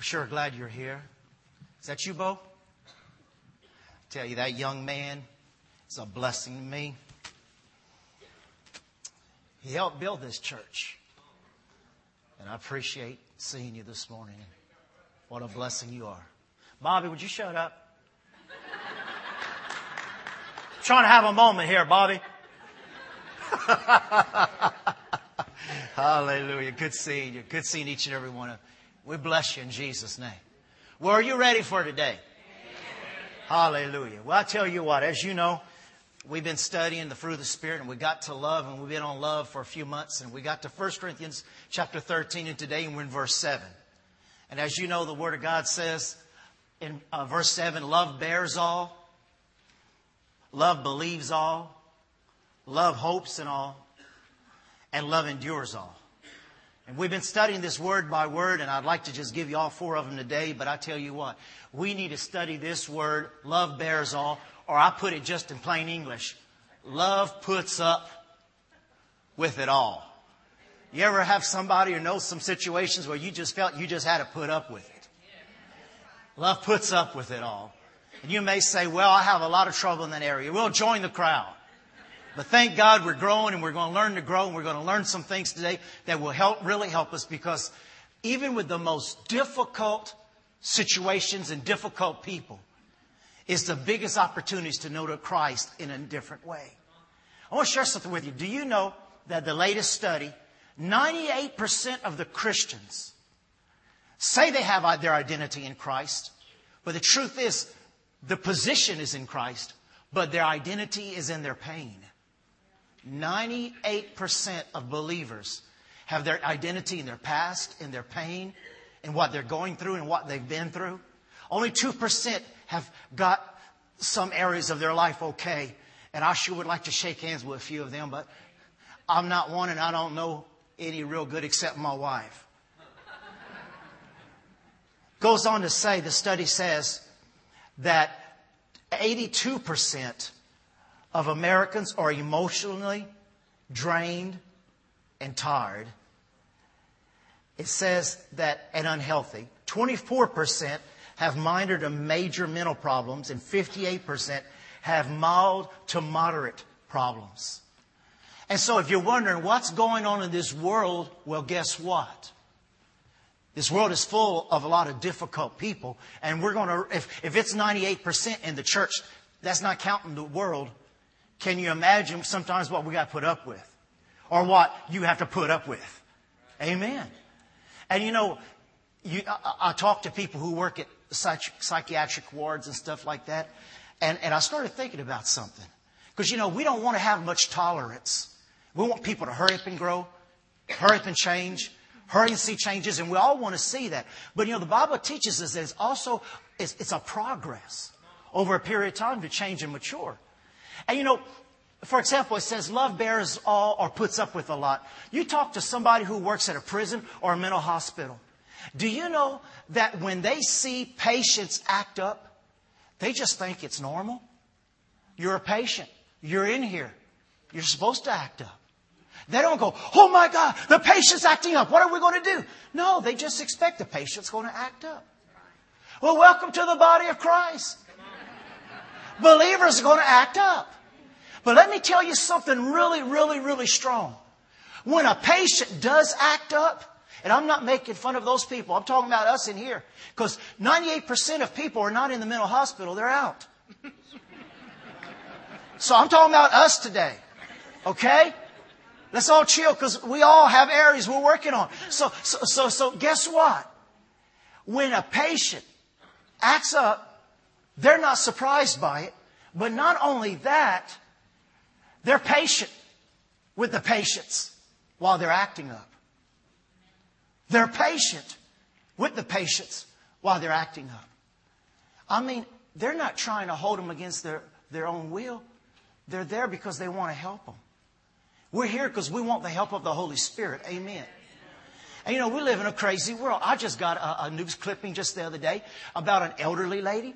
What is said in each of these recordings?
Sure glad you're here. Is that you, Bo? tell you, that young man is a blessing to me. He helped build this church. And I appreciate seeing you this morning. What a blessing you are. Bobby, would you shut up? I'm trying to have a moment here, Bobby. Hallelujah. Good seeing you. Good seeing each and every one of you. We bless you in Jesus' name. Well, are you ready for today? Hallelujah. Well, I tell you what, as you know, we've been studying the fruit of the Spirit and we got to love and we've been on love for a few months and we got to 1 Corinthians chapter 13 and today and we're in verse 7. And as you know, the Word of God says in uh, verse 7, love bears all, love believes all, love hopes and all, and love endures all. And we've been studying this word by word, and I'd like to just give you all four of them today, but I tell you what, we need to study this word, love bears all, or I put it just in plain English, love puts up with it all. You ever have somebody or know some situations where you just felt you just had to put up with it? Love puts up with it all. And you may say, well, I have a lot of trouble in that area. We'll join the crowd. But thank God we're growing and we're going to learn to grow and we're going to learn some things today that will help, really help us because even with the most difficult situations and difficult people is the biggest opportunities to know to Christ in a different way. I want to share something with you. Do you know that the latest study, 98% of the Christians say they have their identity in Christ, but the truth is the position is in Christ, but their identity is in their pain. 98% of believers have their identity in their past, in their pain, in what they're going through and what they've been through. Only 2% have got some areas of their life okay. And I sure would like to shake hands with a few of them, but I'm not one and I don't know any real good except my wife. Goes on to say, the study says that 82% of Americans are emotionally drained and tired. It says that, and unhealthy. 24% have minor to major mental problems, and 58% have mild to moderate problems. And so, if you're wondering what's going on in this world, well, guess what? This world is full of a lot of difficult people, and we're going to, if, if it's 98% in the church, that's not counting the world, can you imagine sometimes what we got to put up with? Or what you have to put up with? Amen. And you know, you, I, I talk to people who work at psych, psychiatric wards and stuff like that, and, and I started thinking about something. Because, you know, we don't want to have much tolerance. We want people to hurry up and grow, hurry up and change, hurry and see changes, and we all want to see that. But, you know, the Bible teaches us that it's also, it's, it's a progress over a period of time to change and mature. And you know, for example, it says love bears all or puts up with a lot. You talk to somebody who works at a prison or a mental hospital. Do you know that when they see patients act up, they just think it's normal? You're a patient. You're in here. You're supposed to act up. They don't go, oh my God, the patient's acting up. What are we going to do? No, they just expect the patient's going to act up. Well, welcome to the body of Christ. Believers are going to act up. But let me tell you something really, really, really strong. When a patient does act up, and I'm not making fun of those people, I'm talking about us in here, because 98% of people are not in the mental hospital, they're out. So I'm talking about us today. Okay? Let's all chill because we all have areas we're working on. So, so, so, so guess what? When a patient acts up, they're not surprised by it. But not only that, they're patient with the patients while they're acting up. They're patient with the patients while they're acting up. I mean, they're not trying to hold them against their, their own will. They're there because they want to help them. We're here because we want the help of the Holy Spirit. Amen. And you know, we live in a crazy world. I just got a, a news clipping just the other day about an elderly lady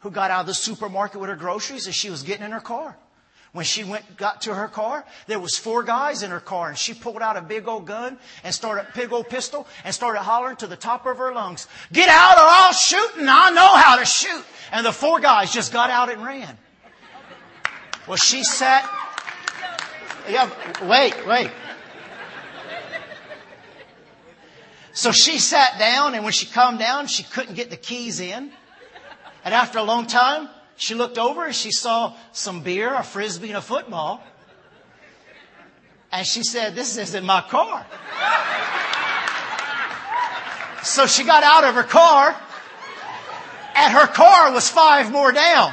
who got out of the supermarket with her groceries as she was getting in her car. when she went got to her car there was four guys in her car and she pulled out a big old gun and started big old pistol and started hollering to the top of her lungs get out or i'll shoot and i know how to shoot. And the four guys just got out and ran. Well she sat yeah wait wait. So she sat down and when she calmed down she couldn't get the keys in and after a long time she looked over and she saw some beer, a frisbee, and a football. And she said, This isn't my car. So she got out of her car, and her car was five more down.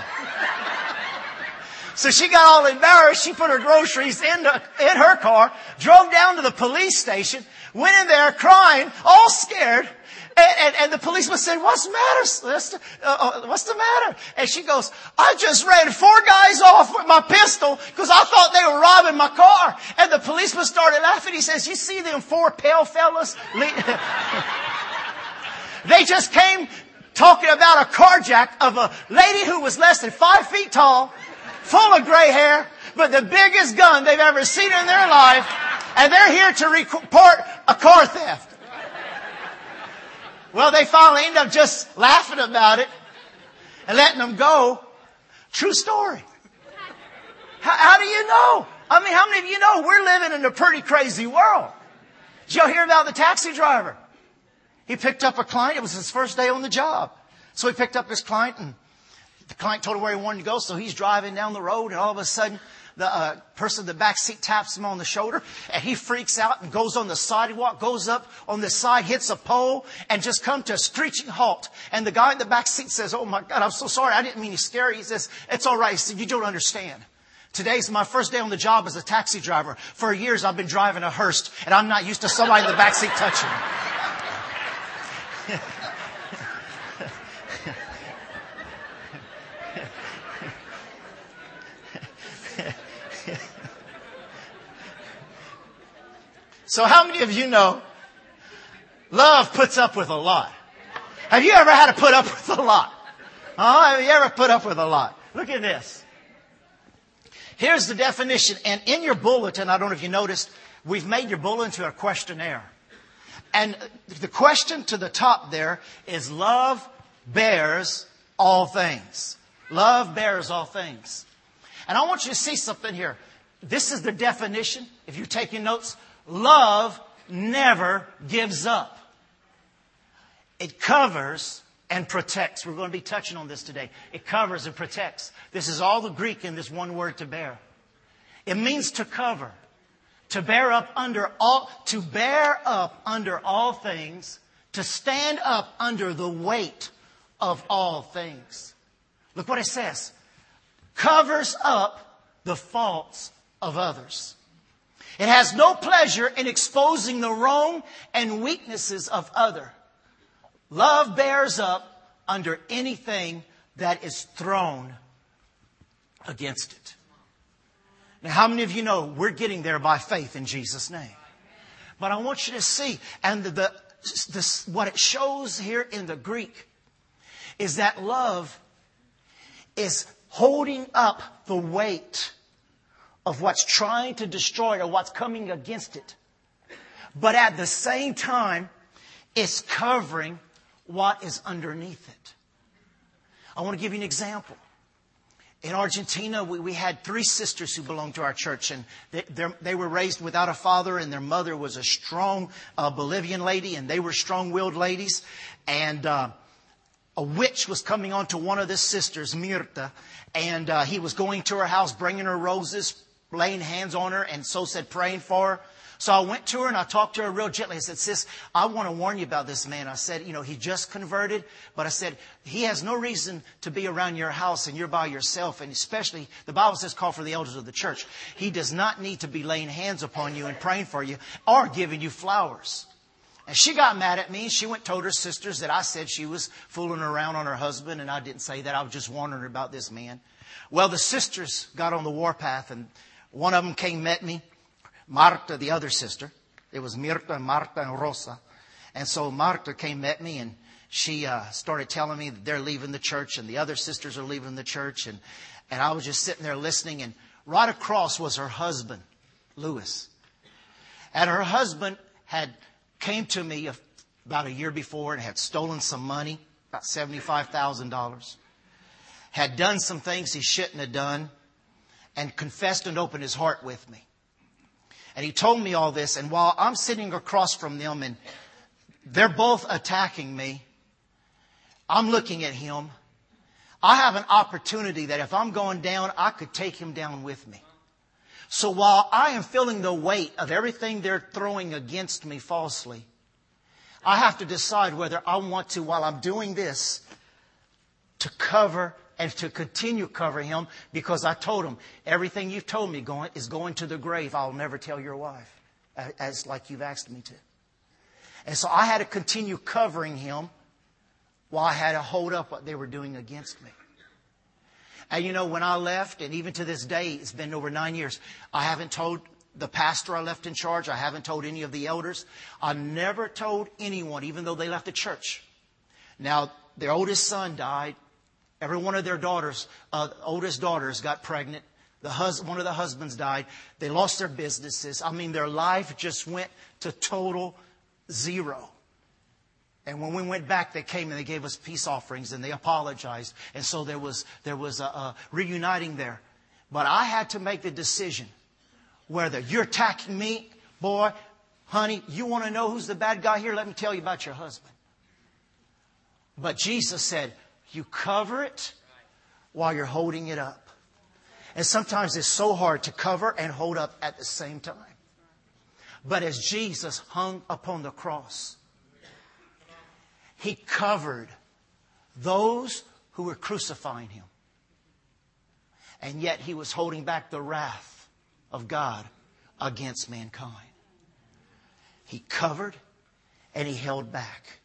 So she got all embarrassed. She put her groceries in, the, in her car, drove down to the police station, went in there crying, all scared, and, and, and, the policeman said, what's the matter, sister? Uh, uh, what's the matter? And she goes, I just ran four guys off with my pistol because I thought they were robbing my car. And the policeman started laughing. He says, you see them four pale fellas? they just came talking about a carjack of a lady who was less than five feet tall, full of gray hair, but the biggest gun they've ever seen in their life. And they're here to report a car theft. Well, they finally end up just laughing about it and letting them go. True story. How, how, do you know? I mean, how many of you know we're living in a pretty crazy world? Did y'all hear about the taxi driver? He picked up a client. It was his first day on the job. So he picked up his client and the client told him where he wanted to go. So he's driving down the road and all of a sudden the uh, person in the back seat taps him on the shoulder and he freaks out and goes on the sidewalk, goes up on the side, hits a pole and just come to a screeching halt. And the guy in the back seat says, Oh my God, I'm so sorry. I didn't mean to scare you. He says, It's all right. He said, You don't understand. Today's my first day on the job as a taxi driver. For years I've been driving a hearse and I'm not used to somebody in the back seat touching me. So how many of you know love puts up with a lot? Have you ever had to put up with a lot? Have you ever put up with a lot? Look at this. Here's the definition. And in your bulletin, I don't know if you noticed, we've made your bulletin to a questionnaire. And the question to the top there is love bears all things. Love bears all things. And I want you to see something here. This is the definition. If you're taking notes, love never gives up. It covers and protects. We're going to be touching on this today. It covers and protects. This is all the Greek in this one word to bear. It means to cover, to bear up under all, to bear up under all things, to stand up under the weight of all things. Look what it says. Covers up the faults of others. It has no pleasure in exposing the wrong and weaknesses of other. Love bears up under anything that is thrown against it. Now, how many of you know we're getting there by faith in Jesus' name? But I want you to see, and the, the this, what it shows here in the Greek is that love is holding up the weight of what's trying to destroy it or what's coming against it. But at the same time, it's covering what is underneath it. I want to give you an example. In Argentina, we, we had three sisters who belonged to our church, and they, they were raised without a father, and their mother was a strong uh, Bolivian lady, and they were strong willed ladies. And uh, a witch was coming onto one of the sisters, Mirta, and uh, he was going to her house, bringing her roses, laying hands on her, and so said praying for her. So I went to her and I talked to her real gently. I said, sis, I want to warn you about this man. I said, you know, he just converted, but I said, he has no reason to be around your house and you're by yourself. And especially, the Bible says call for the elders of the church. He does not need to be laying hands upon you and praying for you or giving you flowers. And she got mad at me. She went told her sisters that I said she was fooling around on her husband and I didn't say that. I was just warning her about this man. Well, the sisters got on the warpath and one of them came, met me. Marta, the other sister. It was Mirta, and Marta, and Rosa. And so Marta came, met me, and she uh, started telling me that they're leaving the church and the other sisters are leaving the church. And, and I was just sitting there listening. And Right across was her husband, Lewis. And her husband had came to me about a year before and had stolen some money, about $75,000. Had done some things he shouldn't have done and confessed and opened his heart with me. And he told me all this. And while I'm sitting across from them and they're both attacking me, I'm looking at him. I have an opportunity that if I'm going down, I could take him down with me. So while I am feeling the weight of everything they're throwing against me falsely, I have to decide whether I want to, while I'm doing this, to cover and to continue covering him because I told him, everything you've told me going, is going to the grave. I'll never tell your wife, as like you've asked me to. And so I had to continue covering him while I had to hold up what they were doing against me. And you know, when I left, and even to this day, it's been over nine years, I haven't told the pastor I left in charge, I haven't told any of the elders. I never told anyone, even though they left the church. Now, their oldest son died. Every one of their daughters, uh, oldest daughters, got pregnant. The hus- one of the husbands died. They lost their businesses. I mean, their life just went to total zero. And when we went back, they came and they gave us peace offerings and they apologized. And so there was, there was a, a reuniting there. But I had to make the decision whether you're attacking me, boy, honey, you want to know who's the bad guy here? Let me tell you about your husband. But Jesus said, you cover it while you're holding it up. And sometimes it's so hard to cover and hold up at the same time. But as Jesus hung upon the cross, he covered those who were crucifying him. And yet he was holding back the wrath of God against mankind. He covered and he held back.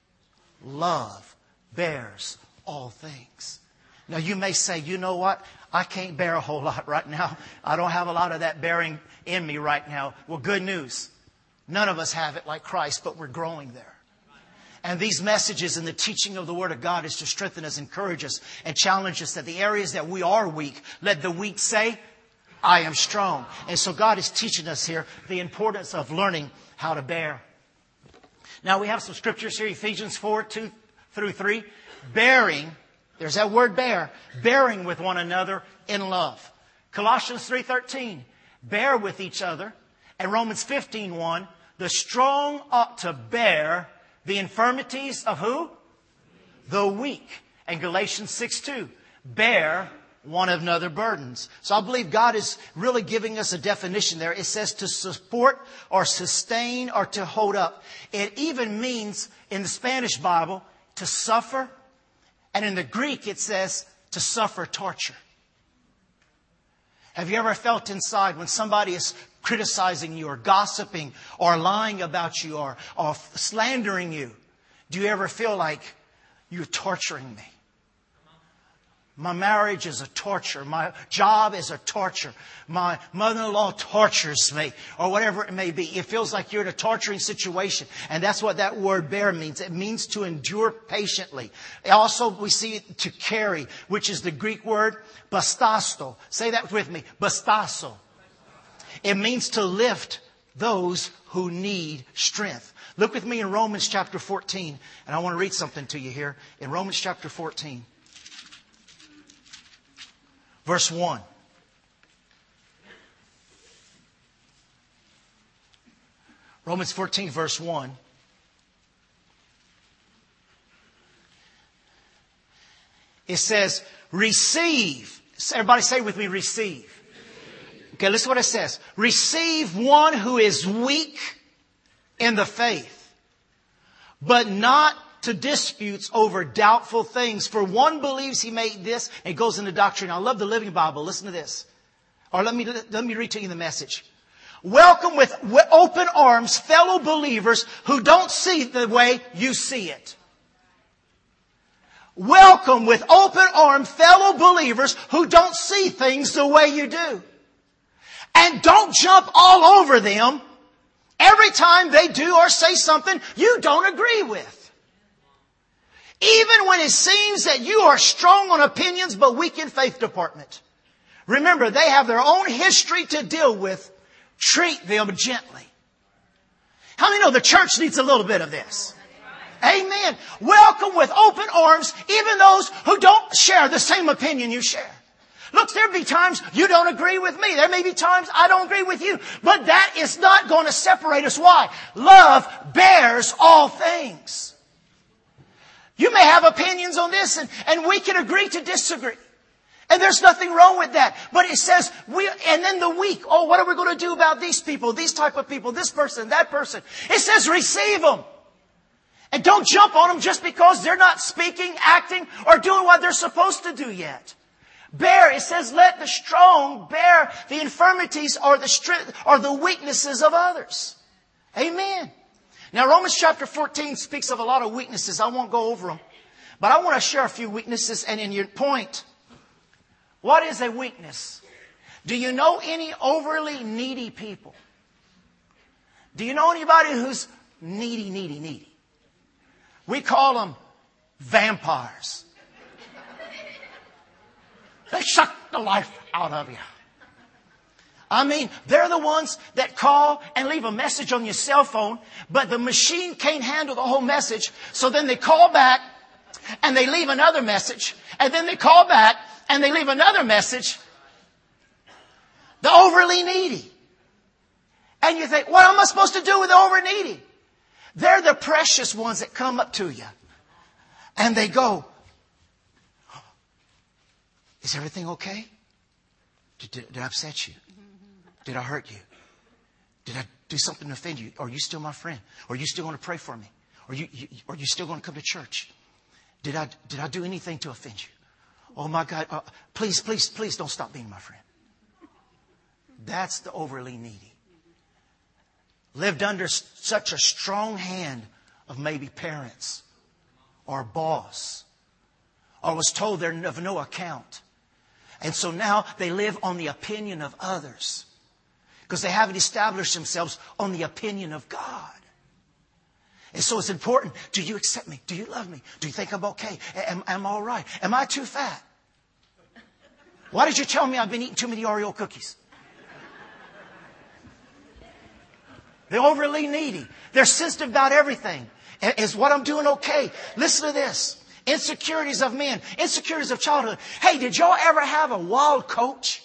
Love bears all things. Now you may say, you know what? I can't bear a whole lot right now. I don't have a lot of that bearing in me right now. Well, good news. None of us have it like Christ, but we're growing there. And these messages and the teaching of the Word of God is to strengthen us, encourage us, and challenge us that the areas that we are weak, let the weak say, I am strong. And so God is teaching us here the importance of learning how to bear. Now we have some scriptures here, Ephesians 4, 2 through 3. Bearing, there's that word bear, bearing with one another in love. Colossians 3.13, bear with each other. And Romans 15.1, the strong ought to bear the infirmities of who? The weak. And Galatians 6:2, Bear one another burdens. So I believe God is really giving us a definition there. It says to support or sustain or to hold up. It even means in the Spanish Bible to suffer. And in the Greek it says to suffer torture. Have you ever felt inside when somebody is criticizing you or gossiping or lying about you or, or slandering you, do you ever feel like you're torturing me? My marriage is a torture. My job is a torture. My mother-in-law tortures me or whatever it may be. It feels like you're in a torturing situation. And that's what that word bear means. It means to endure patiently. Also, we see it to carry, which is the Greek word bastazo. Say that with me. Bastazo. It means to lift those who need strength. Look with me in Romans chapter 14, and I want to read something to you here. In Romans chapter 14, verse 1. Romans 14, verse 1. It says, receive. Everybody say with me, receive. Okay, listen what it says. Receive one who is weak in the faith, but not to disputes over doubtful things. For one believes he made this, and goes into doctrine. I love the Living Bible. Listen to this. Or let me, let me read to you the message. Welcome with open arms fellow believers who don't see the way you see it. Welcome with open arms fellow believers who don't see things the way you do. And don't jump all over them every time they do or say something you don't agree with. Even when it seems that you are strong on opinions but weak in faith department. Remember, they have their own history to deal with. Treat them gently. How many know the church needs a little bit of this? Amen. Welcome with open arms, even those who don't share the same opinion you share. Look, there'll be times you don't agree with me. There may be times I don't agree with you. But that is not going to separate us. Why? Love bears all things. You may have opinions on this and, and we can agree to disagree. And there's nothing wrong with that. But it says we, and then the weak, oh, what are we going to do about these people, these type of people, this person, that person? It says receive them. And don't jump on them just because they're not speaking, acting, or doing what they're supposed to do yet. Bear, it says, let the strong bear the infirmities or the strength or the weaknesses of others. Amen. Now Romans chapter 14 speaks of a lot of weaknesses. I won't go over them. But I want to share a few weaknesses and in your point. What is a weakness? Do you know any overly needy people? Do you know anybody who's needy, needy, needy? We call them vampires. They suck the life out of you. I mean, they're the ones that call and leave a message on your cell phone, but the machine can't handle the whole message. So then they call back and they leave another message and then they call back and they leave another message. The overly needy. And you think, what am I supposed to do with the over needy? They're the precious ones that come up to you and they go, is everything okay? Did, did, did I upset you? Did I hurt you? Did I do something to offend you? Are you still my friend? Are you still going to pray for me? Are you, you, are you still going to come to church? Did I, did I do anything to offend you? Oh my God, uh, please, please, please don't stop being my friend. That's the overly needy. Lived under such a strong hand of maybe parents or boss or was told they're of no account and so now they live on the opinion of others because they haven't established themselves on the opinion of God. And so it's important. Do you accept me? Do you love me? Do you think I'm okay? Am, am I all right? Am I too fat? Why did you tell me I've been eating too many Oreo cookies? They're overly needy. They're sensitive about everything. Is what I'm doing okay? Listen to this. Insecurities of men, insecurities of childhood. Hey, did y'all ever have a wild coach?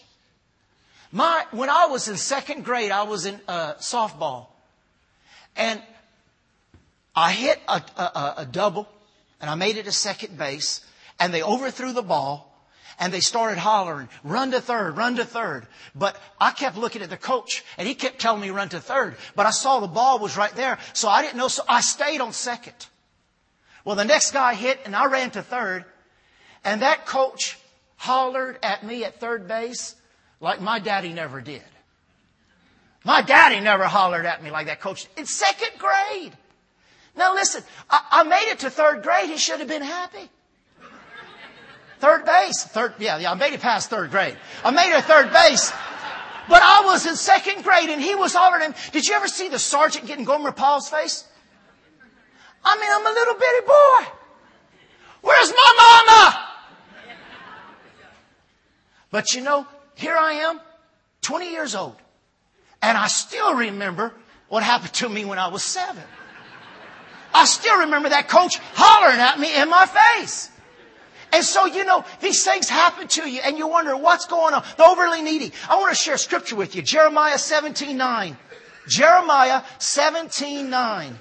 My, when I was in second grade, I was in uh, softball. And I hit a, a, a double, and I made it to second base, and they overthrew the ball, and they started hollering, run to third, run to third. But I kept looking at the coach and he kept telling me run to third. But I saw the ball was right there. So I didn't know. So I stayed on second. Well, the next guy hit and I ran to third. And that coach hollered at me at third base like my daddy never did. My daddy never hollered at me like that coach. In second grade. Now listen, I, I made it to third grade. He should have been happy. Third base. Third, yeah, yeah, I made it past third grade. I made it third base. But I was in second grade and he was hollering. Did you ever see the sergeant getting Gomer Pyle's face? I mean, I'm a little bitty boy. Where's my mama? But you know, here I am, 20 years old, and I still remember what happened to me when I was seven. I still remember that coach hollering at me in my face. And so, you know, these things happen to you and you wonder what's going on. The overly needy. I want to share scripture with you. Jeremiah 17, 9. Jeremiah 17, 9.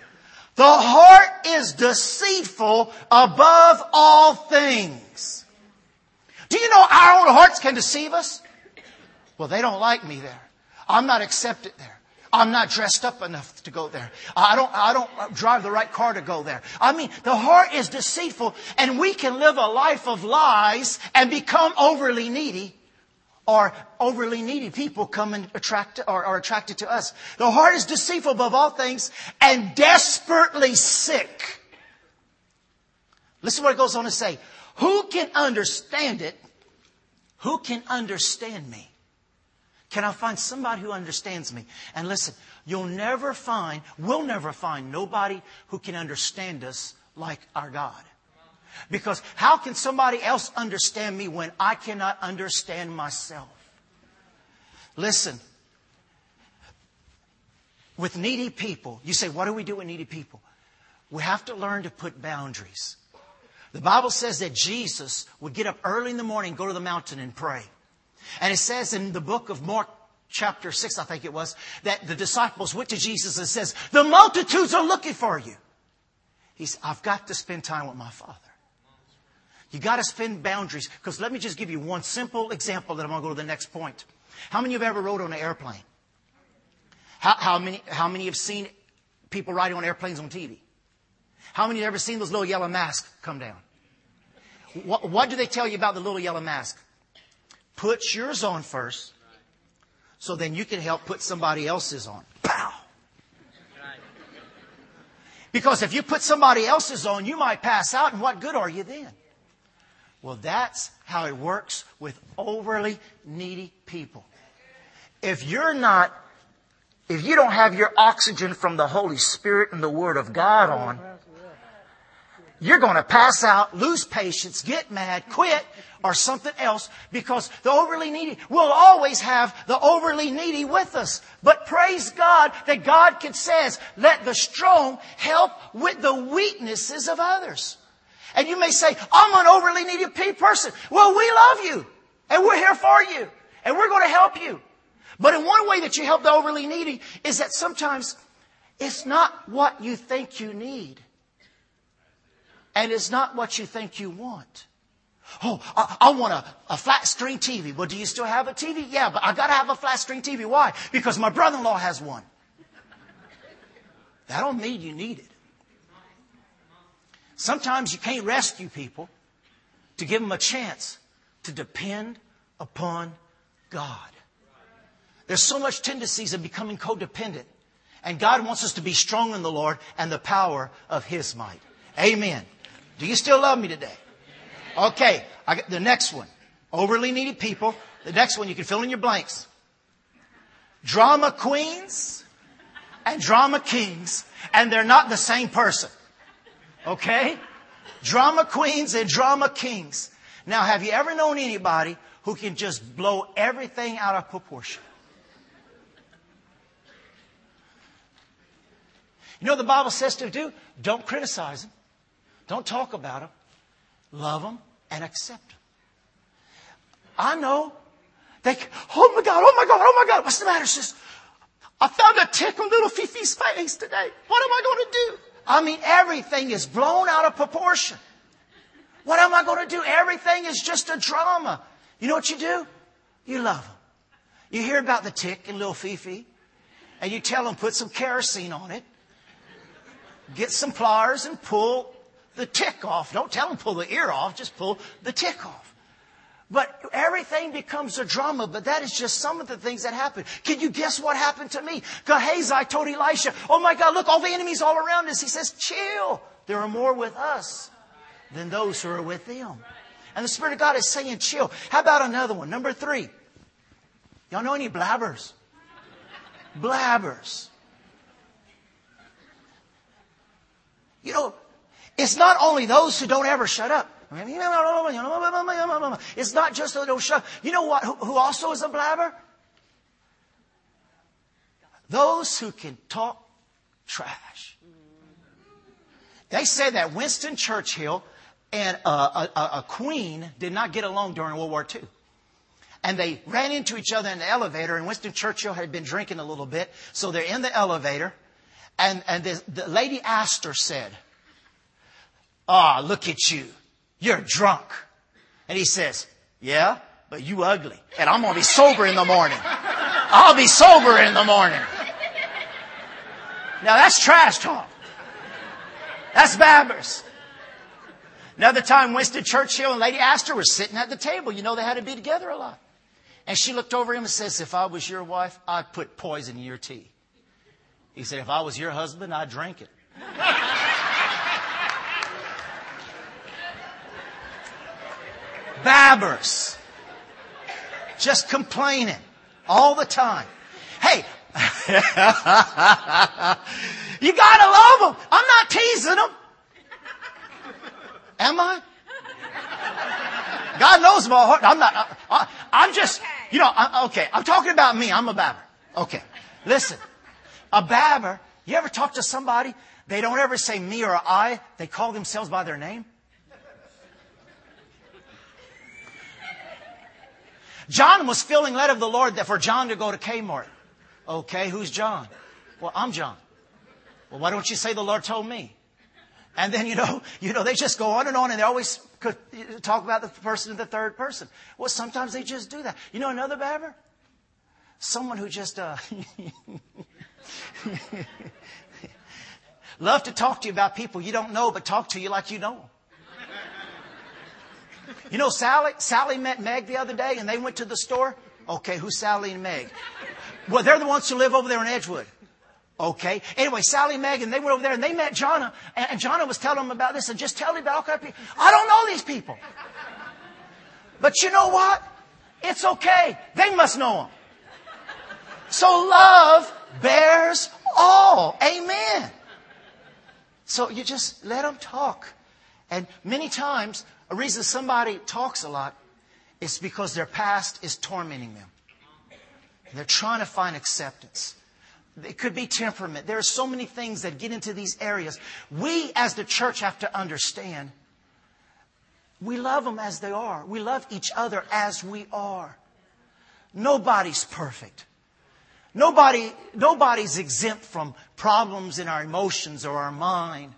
The heart is deceitful above all things. Do you know our own hearts can deceive us? Well, they don't like me there. I'm not accepted there. I'm not dressed up enough to go there. I don't, I don't drive the right car to go there. I mean, the heart is deceitful and we can live a life of lies and become overly needy or overly needy people come and attract or are attracted to us. The heart is deceitful above all things and desperately sick. Listen to what it goes on to say. Who can understand it? Who can understand me? Can I find somebody who understands me? And listen, you'll never find, we'll never find nobody who can understand us like our God. Because how can somebody else understand me when I cannot understand myself? Listen, with needy people, you say, what do we do with needy people? We have to learn to put boundaries. The Bible says that Jesus would get up early in the morning, go to the mountain and pray. And it says in the book of Mark chapter 6, I think it was, that the disciples went to Jesus and says, the multitudes are looking for you. He said, I've got to spend time with my Father. You got to spend boundaries. Because let me just give you one simple example that I'm going to go to the next point. How many of you have ever rode on an airplane? How, how, many, how many have seen people riding on airplanes on TV? How many have ever seen those little yellow masks come down? What, what do they tell you about the little yellow mask? Put yours on first, so then you can help put somebody else's on. Pow! Because if you put somebody else's on, you might pass out, and what good are you then? Well, that's how it works with overly needy people. If you're not, if you don't have your oxygen from the Holy Spirit and the Word of God on, you're going to pass out, lose patience, get mad, quit, or something else because the overly needy, we'll always have the overly needy with us. But praise God that God can says, let the strong help with the weaknesses of others. And you may say, I'm an overly needy person. Well, we love you and we're here for you and we're going to help you. But in one way that you help the overly needy is that sometimes it's not what you think you need and it's not what you think you want. Oh, I, I want a, a, flat screen TV. Well, do you still have a TV? Yeah, but I gotta have a flat screen TV. Why? Because my brother-in-law has one. That don't mean you need it. Sometimes you can't rescue people to give them a chance to depend upon God. There's so much tendencies of becoming codependent. And God wants us to be strong in the Lord and the power of His might. Amen. Do you still love me today? Okay, I got the next one. Overly needy people. The next one, you can fill in your blanks. Drama queens and drama kings, and they're not the same person. Okay? Drama queens and drama kings. Now, have you ever known anybody who can just blow everything out of proportion? You know the Bible says to do? Don't criticize them. Don't talk about them. Love them and accept them. I know. They, oh my God, oh my God, oh my God. What's the matter, sis? I found a tick on little Fifi's face today. What am I going to do? I mean, everything is blown out of proportion. What am I going to do? Everything is just a drama. You know what you do? You love them. You hear about the tick in little Fifi, and you tell them put some kerosene on it, get some pliers and pull the tick off. Don't tell them pull the ear off, just pull the tick off. But everything becomes a drama, but that is just some of the things that happen. Can you guess what happened to me? Gehazi told Elisha, Oh my God, look, all the enemies all around us. He says, chill. There are more with us than those who are with them. And the Spirit of God is saying, chill. How about another one? Number three. Y'all know any blabbers? Blabbers. You know, it's not only those who don't ever shut up. It's not just those who don't shut up. You know what? Who also is a blabber? Those who can talk trash. They say that Winston Churchill and a, a, a, queen did not get along during World War II. And they ran into each other in the elevator, and Winston Churchill had been drinking a little bit, so they're in the elevator, and, and the, the lady Astor said, Ah, oh, look at you. You're drunk. And he says, yeah, but you ugly. And I'm going to be sober in the morning. I'll be sober in the morning. Now that's trash talk. That's babbers. Another time, Winston Churchill and Lady Astor were sitting at the table. You know, they had to be together a lot. And she looked over him and says, if I was your wife, I'd put poison in your tea. He said, if I was your husband, I'd drink it. Babbers. Just complaining all the time. Hey, you gotta love them. I'm not teasing them. Am I? God knows my heart. I'm not. I, am just. You know, I, okay, I'm talking about me. I'm a babber. Okay. Listen. A babber, you ever talk to somebody, they don't ever say me or I, they call themselves by their name? John was feeling led of the Lord that for John to go to Kmart. Okay, who's John? Well, I'm John. Well, why don't you say the Lord told me? And then, you know, you know, they just go on and on and they always talk about the person in the third person. Well, sometimes they just do that. You know another babber? Someone who just, uh, love to talk to you about people you don't know, but talk to you like you know. You know, Sally, Sally met Meg the other day and they went to the store. Okay, who's Sally and Meg? Well, they're the ones who live over there in Edgewood. Okay. Anyway, Sally, and Meg, and they went over there and they met Jonna. And, and Jonna was telling them about this and just telling about all kinds of people. I don't know these people. But you know what? It's okay. They must know them. So love bears all. Amen. So you just let them talk. And many times, a reason somebody talks a lot is because their past is tormenting them. They're trying to find acceptance. It could be temperament. There are so many things that get into these areas. We, as the church, have to understand we love them as they are. We love each other as we are. Nobody's perfect. Nobody, nobody's exempt from problems in our emotions or our mind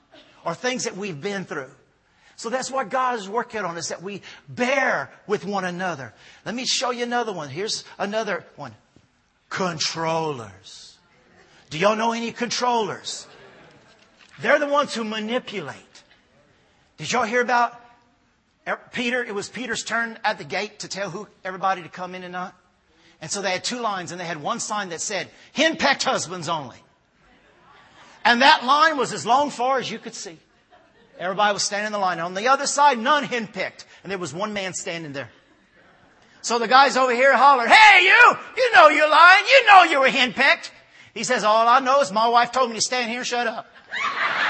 or things that we've been through. So that's what God is working on is that we bear with one another. Let me show you another one. Here's another one. Controllers. Do y'all know any controllers? They're the ones who manipulate. Did y'all hear about er, Peter? It was Peter's turn at the gate to tell who everybody to come in and not. And so they had two lines and they had one sign that said, henpecked husbands only. And that line was as long far as you could see. Everybody was standing in the line. On the other side, none henpecked. And there was one man standing there. So the guys over here hollered, Hey, you! You know you're lying. You know you were henpecked. He says, All I know is my wife told me to stand here and shut up.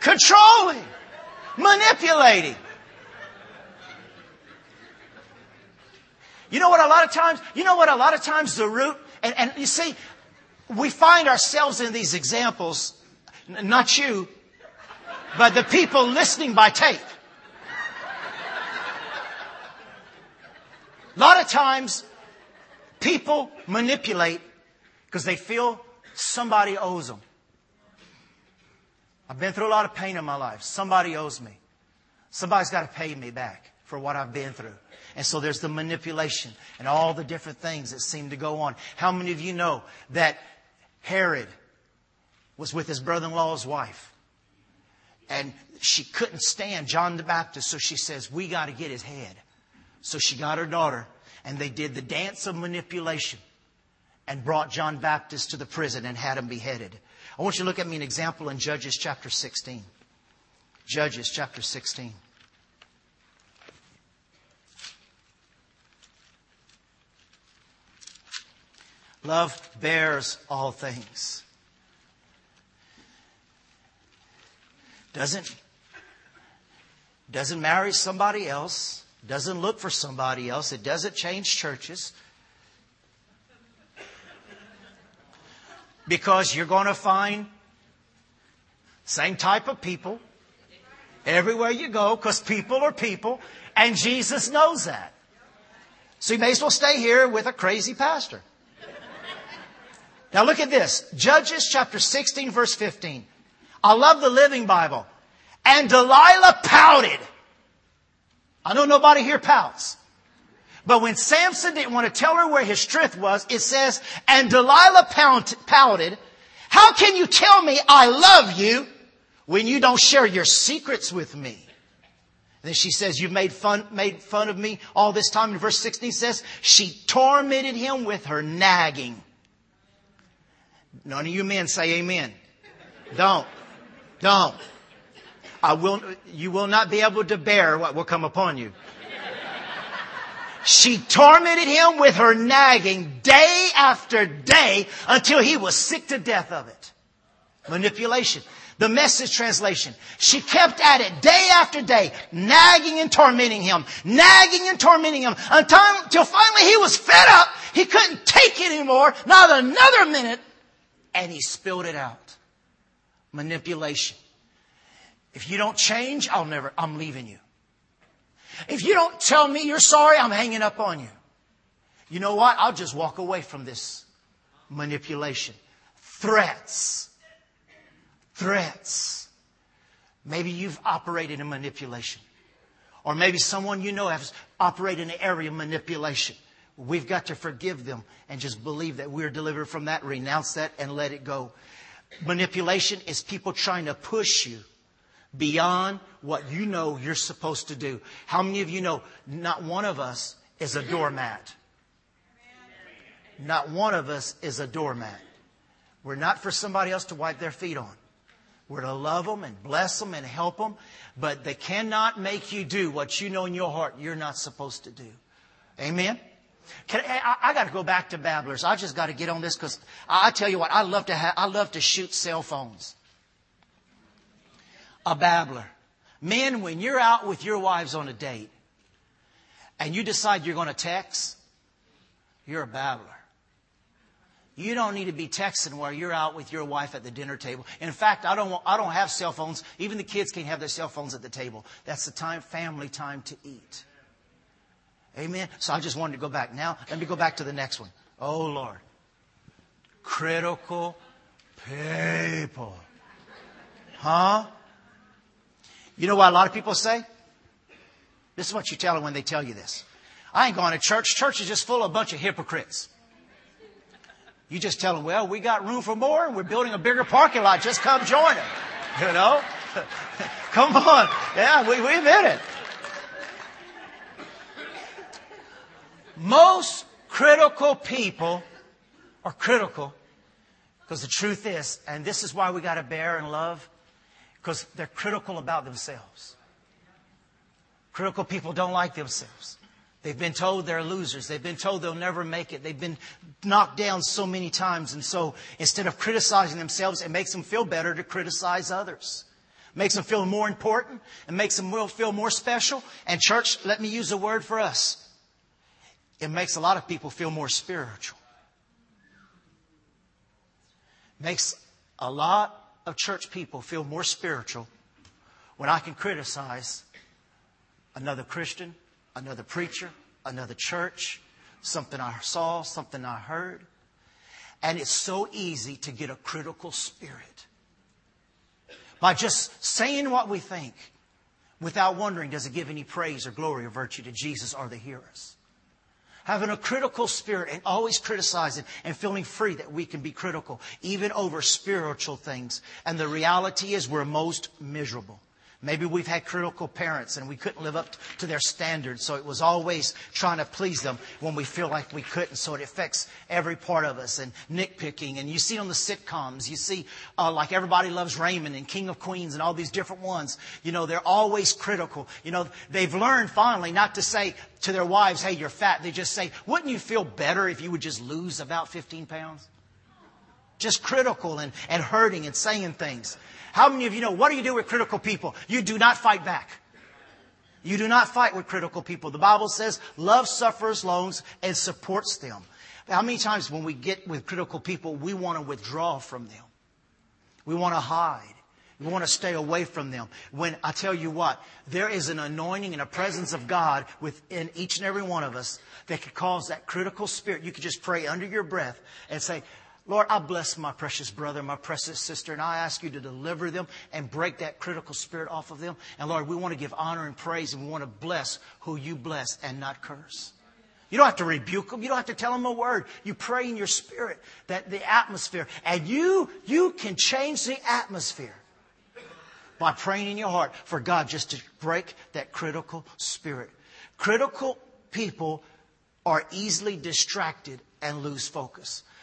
Controlling, manipulating. You know what a lot of times, you know what a lot of times the root, and, and you see, we find ourselves in these examples, not you, but the people listening by tape. A lot of times, people manipulate because they feel somebody owes them. I've been through a lot of pain in my life. Somebody owes me. Somebody's got to pay me back for what I've been through. And so there's the manipulation and all the different things that seem to go on. How many of you know that Herod was with his brother-in-law's wife? And she couldn't stand John the Baptist, so she says, we got to get his head. So she got her daughter, and they did the dance of manipulation and brought John Baptist to the prison and had him beheaded. I want you to look at me an example in Judges chapter 16. Judges chapter 16. Love bears all things. Doesn't, doesn't marry somebody else doesn't look for somebody else. It doesn't change churches. Because you're going to find same type of people everywhere you go because people are people and Jesus knows that. So you may as well stay here with a crazy pastor. Now look at this. Judges chapter 16 verse 15. I love the Living Bible. And Delilah pouted. I know nobody here pouts. But when Samson didn't want to tell her where his strength was, it says, and Delilah pouted, how can you tell me I love you when you don't share your secrets with me? And then she says, you've made fun, made fun of me all this time. In verse 16 says, she tormented him with her nagging. None of you men say amen. Don't. Don't. I will, you will not be able to bear what will come upon you. She tormented him with her nagging day after day until he was sick to death of it. Manipulation. The message translation. She kept at it day after day, nagging and tormenting him, nagging and tormenting him until, until finally he was fed up. He couldn't take it anymore, not another minute, and he spilled it out. Manipulation. If you don't change, I'll never, I'm leaving you. If you don't tell me you're sorry, I'm hanging up on you. You know what? I'll just walk away from this manipulation. Threats. Threats. Maybe you've operated in manipulation. Or maybe someone you know has operated in an area of manipulation. We've got to forgive them and just believe that we're delivered from that, renounce that, and let it go. Manipulation is people trying to push you beyond what you know you're supposed to do. How many of you know not one of us is a doormat? Not one of us is a doormat. We're not for somebody else to wipe their feet on. We're to love them and bless them and help them, but they cannot make you do what you know in your heart you're not supposed to do. Amen? Can, I, I got to go back to babblers. I just got to get on this because I, I tell you what, I love to have, I love to shoot cell phones. A babbler. Men, when you're out with your wives on a date and you decide you're going to text, you're a babbler. You don't need to be texting while you're out with your wife at the dinner table. In fact, I don't, want, I don't have cell phones. Even the kids can't have their cell phones at the table. That's the time, family time to eat. Amen. So I just wanted to go back. Now, let me go back to the next one. Oh, Lord. Critical people. Huh? You know what a lot of people say? This is what you tell them when they tell you this. I ain't going to church. Church is just full of a bunch of hypocrites. You just tell them, well, we got room for more and we're building a bigger parking lot. Just come join us. You know? come on. Yeah, we, we admit it. Most critical people are critical because the truth is, and this is why we got to bear and love, because they're critical about themselves. Critical people don't like themselves. They've been told they're losers. They've been told they'll never make it. They've been knocked down so many times. And so instead of criticizing themselves, it makes them feel better to criticize others. Makes them feel more important and makes them feel more special. And church, let me use a word for us. It makes a lot of people feel more spiritual. Makes a lot of church people feel more spiritual when I can criticize another Christian, another preacher, another church, something I saw, something I heard. And it's so easy to get a critical spirit. By just saying what we think without wondering, does it give any praise or glory or virtue to Jesus or the hearers? Having a critical spirit and always criticizing and feeling free that we can be critical, even over spiritual things. And the reality is we're most miserable. Maybe we've had critical parents and we couldn't live up to their standards, so it was always trying to please them when we feel like we couldn't. So it affects every part of us and nitpicking. And you see on the sitcoms, you see uh, like Everybody Loves Raymond and King of Queens and all these different ones. You know, they're always critical. You know, they've learned finally not to say to their wives, "Hey, you're fat." They just say, "Wouldn't you feel better if you would just lose about 15 pounds?" Just critical and, and hurting and saying things. How many of you know what do you do with critical people? You do not fight back. You do not fight with critical people. The Bible says love suffers longs and supports them. How many times when we get with critical people, we want to withdraw from them? We want to hide. We want to stay away from them. When I tell you what, there is an anointing and a presence of God within each and every one of us that could cause that critical spirit. You could just pray under your breath and say, Lord, I bless my precious brother, my precious sister, and I ask you to deliver them and break that critical spirit off of them. And Lord, we want to give honor and praise and we want to bless who you bless and not curse. You don't have to rebuke them. You don't have to tell them a word. You pray in your spirit that the atmosphere, and you, you can change the atmosphere by praying in your heart for God just to break that critical spirit. Critical people are easily distracted and lose focus.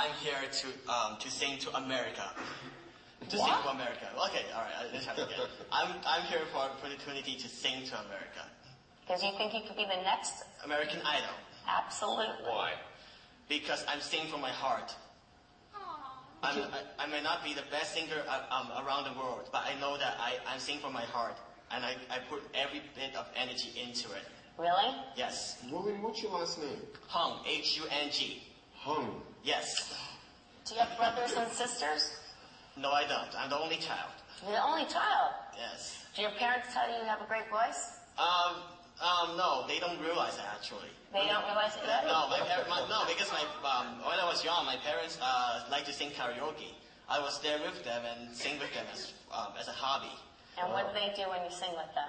I'm here to um, to sing to America. To sing to America. Okay, all right. Let's try it again. I'm I'm here for an opportunity to sing to America. Because you think you could be the next? American Idol. Absolutely. Why? Because I'm singing from my heart. I'm, I, I may not be the best singer uh, um, around the world, but I know that I, I'm singing from my heart, and I, I put every bit of energy into it. Really? Yes. William, what's your last name? Hung, H-U-N-G. Hung. Yes. Do you have brothers and sisters? No, I don't. I'm the only child. You're the only child. Yes. Do your parents tell you you have a great voice? Um, um, no, they don't realize that actually. They don't realize it yet? No, my, par- my no, because my um, when I was young, my parents uh, like to sing karaoke. I was there with them and sing with them as um, as a hobby. And what do they do when you sing with them?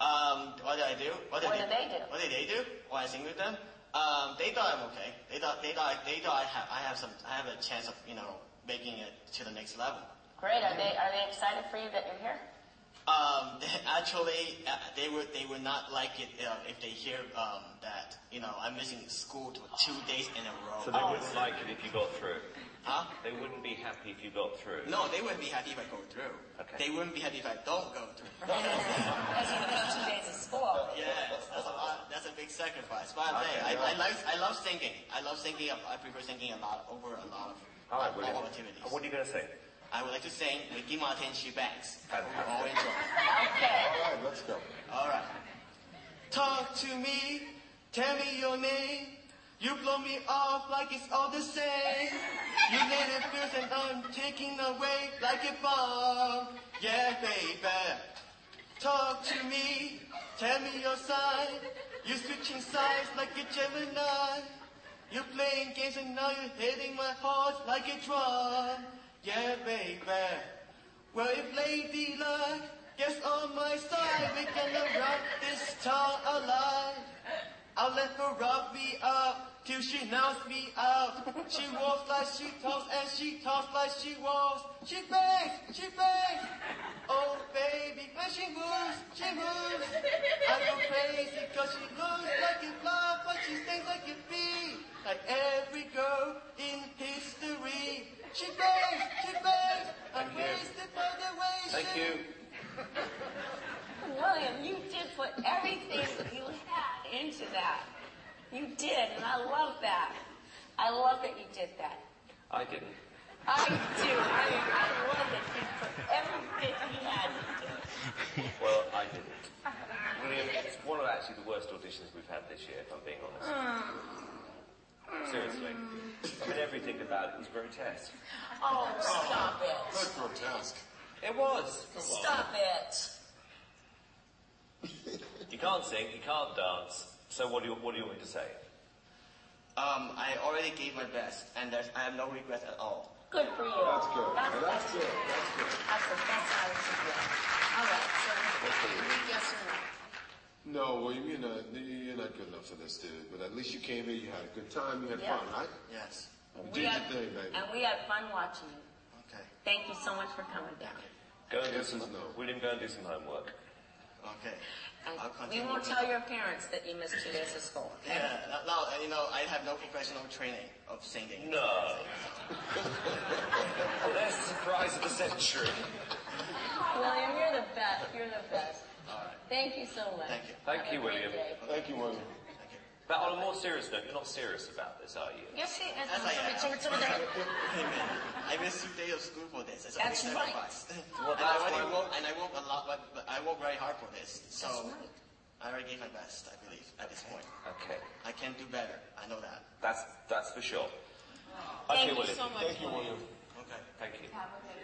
Um, what did I do? What did they do? What did they do when I sing with them? Um, they thought I'm okay. They thought they thought they thought I have I have some I have a chance of you know making it to the next level. Great. Are they are they excited for you that you're here? Um, actually, uh, they would they would not like it uh, if they hear um, that you know I'm missing school to two days in a row. So they wouldn't like it if you got through. huh? They wouldn't be happy if you got through. No, they wouldn't be happy if I go through. Okay. They wouldn't be happy if I don't go through. Because you missed two days of school. yeah, that's a lot. That's a big sacrifice. But I'm I, I, like, I love singing. I love singing. I prefer singing a lot over a lot of All right, all William. activities. What are you going to sing? I would like to sing Ricky Martin She Bangs. Fantastic. All enjoy. Okay. All right, let's go. All right. Talk to me, tell me your name. You blow me off like it's all the same. You let it feel and I'm taking away like a bomb. Yeah, baby. Talk to me, tell me your side. You're switching sides like a Gemini. You're playing games and now you're hitting my heart like a drum. Yeah, baby. Well, if Lady Luck gets on my side, we gonna rock this town alive. I'll let her rock me up till she knocks me out. She walks like she talks and she talks like she walks. She bangs, she bangs. Oh baby, when she moves, she moves. I go crazy cause she looks like a fly, but she stings like a bee. Like every girl in history. She bangs, she bangs. I'm Thank wasted by the way Thank you. William, you did put everything that you had into that. You did, and I love that. I love that you did that. I didn't. I do. I, I love that you put everything you had into it. Well, I didn't. William, it's one of actually the worst auditions we've had this year, if I'm being honest. Mm. Seriously. I mean, everything about it was grotesque. Oh, stop it. That's grotesque. It was. Stop it. You can't sing, you can't dance. So what do you, what do you want me to say? Um, I already gave my best, and there's, I have no regrets at all. Good for you. That's good. That's, Now, that's good. That's good. That's the best I was doing. All right, so yes or no? No, well, you're not, uh, you're not good enough for this, dude. But at least you came here, you had a good time, you had Yeah. fun, right? Yes. You We did your had- thing, baby. And we had fun watching you. Okay. Thank you so much for coming down. Go and do Yes some, is no. William, go and do some homework. Okay. And I'll we continue. won't tell your parents that you missed two days of school. okay? Yeah, no, and you know, I have no professional training of singing. No. well, there's the surprise of the century. William, you're the best. You're the best. Thank you so much. Thank you. Thank you, William. Thank you, William. Thank you. But on a more serious note, you're not serious about this, are you? Yes, he is. As I am. So it's over there. Amen. I missed two days of school for this. It's That's right. sacrifice. Well, and, I that's already work, and I work a lot, but, but I work very hard for this. So That's right. I already gave my best, I believe, at this point. Okay. I can do better. I know that. That's, that's for sure. Thank okay, you William. so much. Thank you, William. Okay. Thank you. Have a good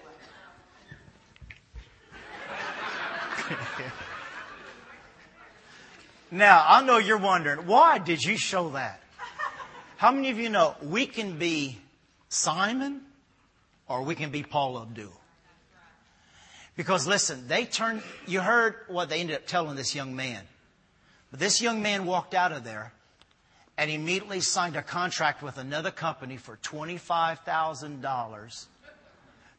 one. Now, I know you're wondering, why did you show that? How many of you know we can be Simon or we can be Paula Abdul? Because listen, they turned, you heard what they ended up telling this young man. But this young man walked out of there and immediately signed a contract with another company for $25,000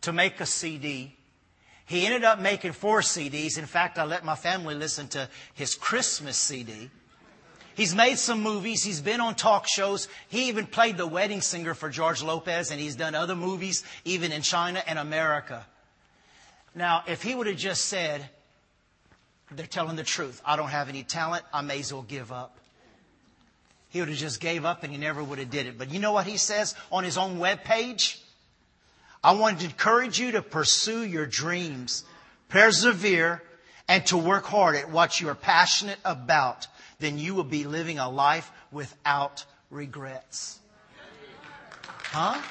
to make a CD. He ended up making four CDs. In fact, I let my family listen to his Christmas CD. He's made some movies. He's been on talk shows. He even played the wedding singer for George Lopez, and he's done other movies, even in China and America. Now, if he would have just said, they're telling the truth. I don't have any talent. I may as well give up. He would have just gave up and he never would have did it. But you know what he says on his own web page? I want to encourage you to pursue your dreams, persevere, and to work hard at what you are passionate about. Then you will be living a life without regrets. Huh?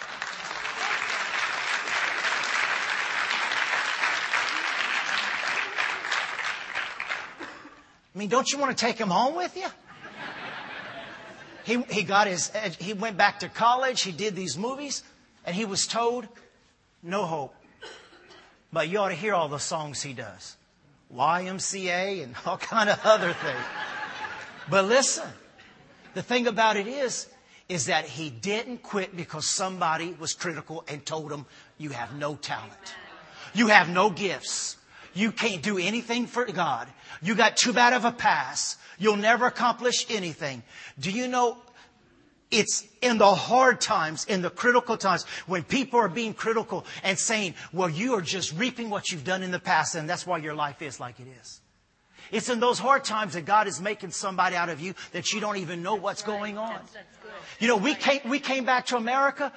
I mean, don't you want to take him home with you? He, he got his, he went back to college, he did these movies, and he was told, no hope. But you ought to hear all the songs he does. YMCA and all kind of other things. But listen, the thing about it is, is that he didn't quit because somebody was critical and told him, you have no talent. You have no gifts. You can't do anything for God. You got too bad of a pass. You'll never accomplish anything. Do you know it's in the hard times, in the critical times, when people are being critical and saying, well, you are just reaping what you've done in the past, and that's why your life is like it is. It's in those hard times that God is making somebody out of you that you don't even know what's going on. You know, we came, we came back to America,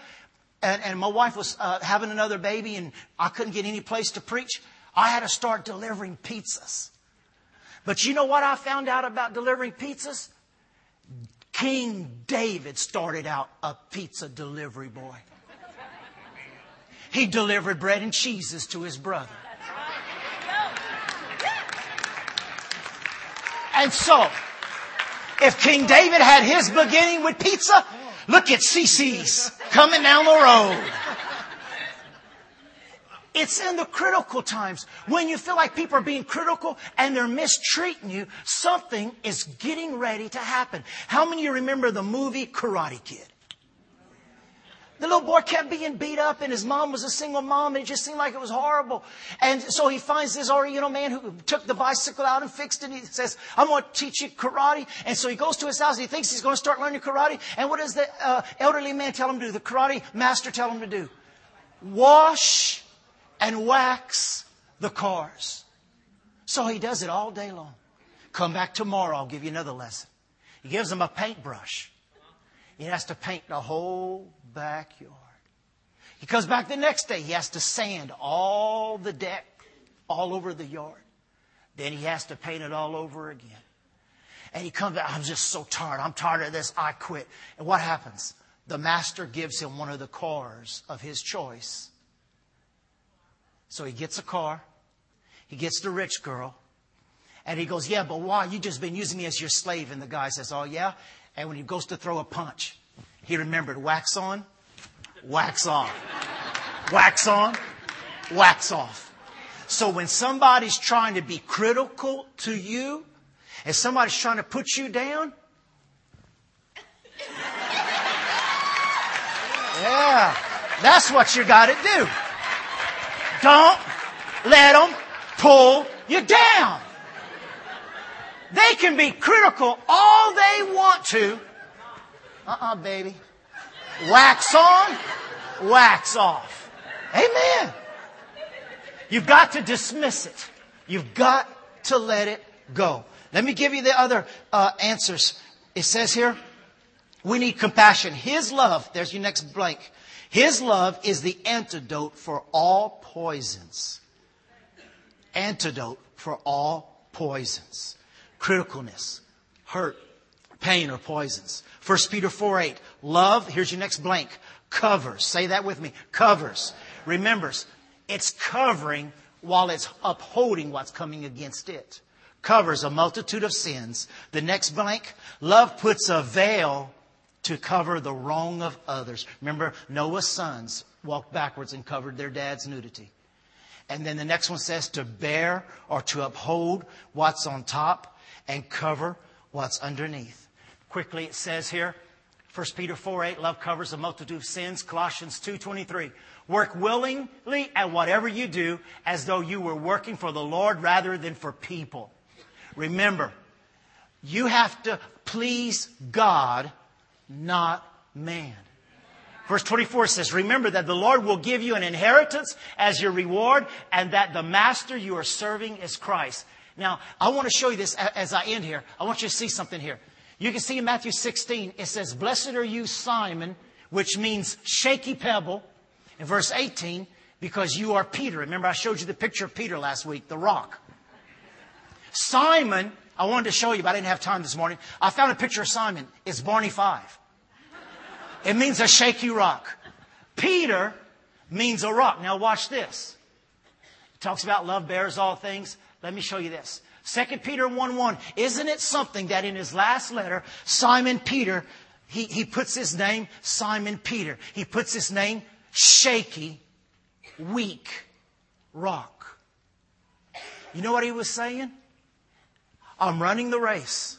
and, and my wife was uh, having another baby, and I couldn't get any place to preach. I had to start delivering pizzas. But you know what I found out about delivering pizzas? King David started out a pizza delivery boy. He delivered bread and cheeses to his brother. And so, if King David had his beginning with pizza, look at CiCi's coming down the road. It's in the critical times when you feel like people are being critical and they're mistreating you. Something is getting ready to happen. How many of you remember the movie Karate Kid? The little boy kept being beat up and his mom was a single mom and it just seemed like it was horrible. And so he finds this Oriental man who took the bicycle out and fixed it. And he says, I'm going to teach you karate. And so he goes to his house and he thinks he's going to start learning karate. And what does the uh, elderly man tell him to do? The karate master tell him to do? Wash and wax the cars. So he does it all day long. Come back tomorrow, I'll give you another lesson. He gives them a paintbrush. He has to paint the whole backyard. He comes back the next day, he has to sand all the deck all over the yard. Then he has to paint it all over again. And he comes back, I'm just so tired. I'm tired of this. I quit. And what happens? The master gives him one of the cars of his choice so he gets a car. He gets the rich girl. And he goes, yeah, but why? You just been using me as your slave. And the guy says, oh yeah? And when he goes to throw a punch, he remembered wax on, wax off. wax on, wax off. So when somebody's trying to be critical to you, and somebody's trying to put you down, yeah, that's what you got to do. Don't let them pull you down. They can be critical all they want to. Uh-uh, baby. Wax on, wax off. Amen. You've got to dismiss it. You've got to let it go. Let me give you the other uh, answers. It says here, we need compassion. His love, there's your next blank. His love is the antidote for all poisons. Antidote for all poisons. Criticalness, hurt, pain, or poisons. 1 Peter 4 8. Love, here's your next blank, covers. Say that with me. Covers. Remembers, it's covering while it's upholding what's coming against it. Covers a multitude of sins. The next blank, love puts a veil to cover the wrong of others. Remember, Noah's sons walked backwards and covered their dad's nudity. And then the next one says to bear or to uphold what's on top and cover what's underneath. Quickly, it says here, 1 Peter 4 8, love covers a multitude of sins. Colossians 2 23, work willingly at whatever you do as though you were working for the Lord rather than for people. Remember, You have to please God, not man. Verse 24 says, Remember that the Lord will give you an inheritance as your reward, and that the master you are serving is Christ. Now, I want to show you this as I end here. I want you to see something here. You can see in Matthew 16, it says, Blessed are you, Simon, which means shaky pebble. In verse 18, because you are Peter. Remember, I showed you the picture of Peter last week, the rock. Simon, I wanted to show you, but I didn't have time this morning. I found a picture of Simon. It's Barney 5. It means a shaky rock. Peter means a rock. Now watch this. It talks about love bears all things. Let me show you this. 2 Peter 1 1. Isn't it something that in his last letter, Simon Peter, he, he puts his name Simon Peter. He puts his name shaky, weak rock. You know what he was saying? I'm running the race,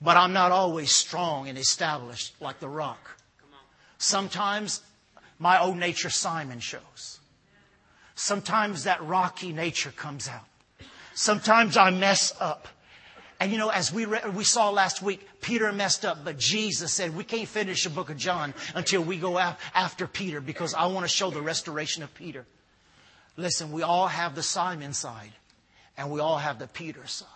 but I'm not always strong and established like the rock. Sometimes my old nature Simon shows. Sometimes that rocky nature comes out. Sometimes I mess up. And you know, as we, re- we saw last week, Peter messed up, but Jesus said, we can't finish the book of John until we go af- after Peter because I want to show the restoration of Peter. Listen, we all have the Simon side and we all have the Peter side.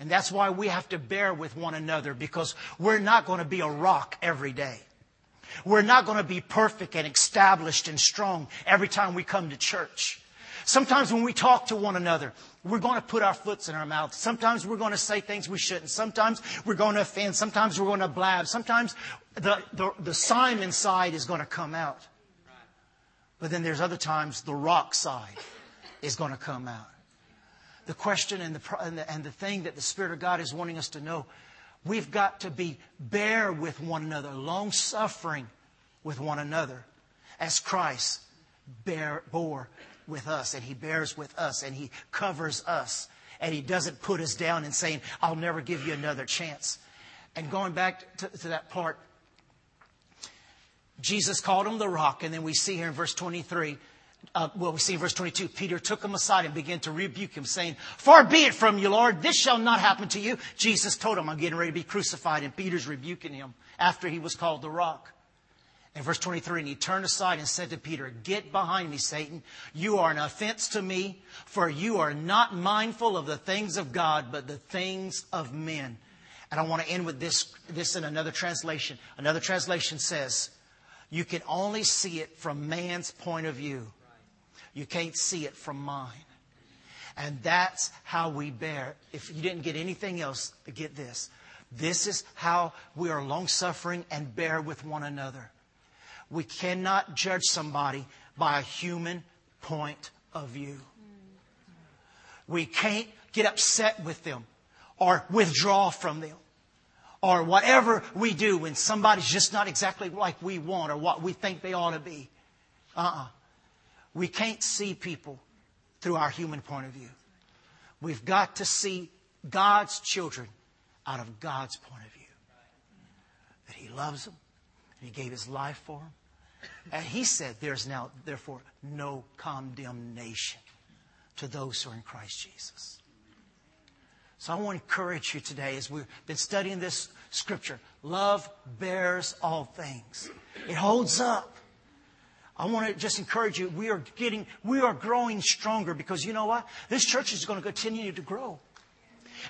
And that's why we have to bear with one another because we're not going to be a rock every day. We're not going to be perfect and established and strong every time we come to church. Sometimes when we talk to one another, we're going to put our foots in our mouth. Sometimes we're going to say things we shouldn't. Sometimes we're going to offend. Sometimes we're going to blab. Sometimes the, the, the Simon side is going to come out. But then there's other times the rock side is going to come out. The question and the, and the, and the thing that the Spirit of God is wanting us to know We've got to be bear with one another, long suffering with one another, as Christ bear, bore with us, and He bears with us, and He covers us, and He doesn't put us down and saying, I'll never give you another chance. And going back to, to that part, Jesus called him the rock, and then we see here in verse 23 uh, well, we see in verse 22, Peter took him aside and began to rebuke him, saying, Far be it from you, Lord, this shall not happen to you. Jesus told him, I'm getting ready to be crucified, and Peter's rebuking him after he was called the rock. In verse 23, and he turned aside and said to Peter, Get behind me, Satan. You are an offense to me, for you are not mindful of the things of God, but the things of men. And I want to end with this, this in another translation. Another translation says, You can only see it from man's point of view. You can't see it from mine. And that's how we bear. If you didn't get anything else, get this. This is how we are long suffering and bear with one another. We cannot judge somebody by a human point of view. We can't get upset with them or withdraw from them or whatever we do when somebody's just not exactly like we want or what we think they ought to be. Uh uh-uh. uh we can't see people through our human point of view. We've got to see God's children out of God's point of view. That He loves them, and He gave His life for them. And He said, There's now, therefore, no condemnation to those who are in Christ Jesus. So I want to encourage you today as we've been studying this scripture. Love bears all things. It holds up. I want to just encourage you. We are getting, we are growing stronger because you know what? This church is going to continue to grow.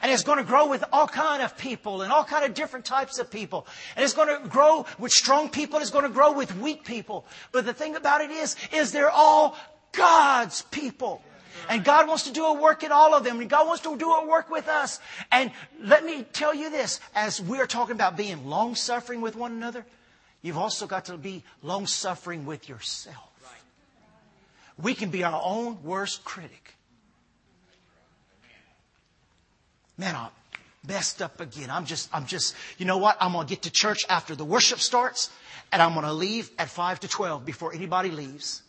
And it's going to grow with all kind of people and all kind of different types of people. And it's going to grow with strong people. It's going to grow with weak people. But the thing about it is, is they're all God's people. And God wants to do a work in all of them. And God wants to do a work with us. And let me tell you this, as we're talking about being long suffering with one another, You've also got to be long suffering with yourself. We can be our own worst critic. Man, I'm messed up again. I'm just, I'm just, you know what? I'm going to get to church after the worship starts and I'm going to leave at 5 to 12 before anybody leaves.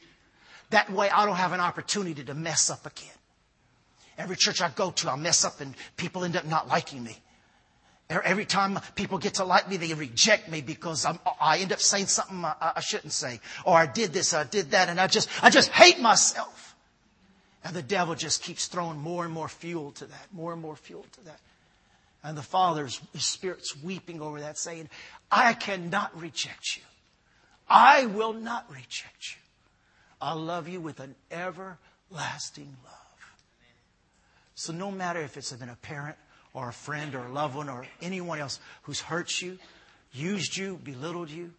That way I don't have an opportunity to mess up again. Every church I go to, I mess up and people end up not liking me. Every time people get to like me, they reject me because I'm, i end up saying something I, I, shouldn't say. Or I did this, I did that, and I just, I just hate myself. And the devil just keeps throwing more and more fuel to that, more and more fuel to that. And the Father's his Spirit's weeping over that, saying, I cannot reject you. I will not reject you. I love you with an everlasting love. So no matter if it's been a parent or a friend or a loved one or anyone else who's hurt you, used you, belittled you,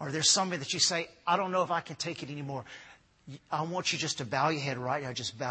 or there's somebody that you say, I don't know if I can take it anymore. I want you just to bow your head right now. Just bow.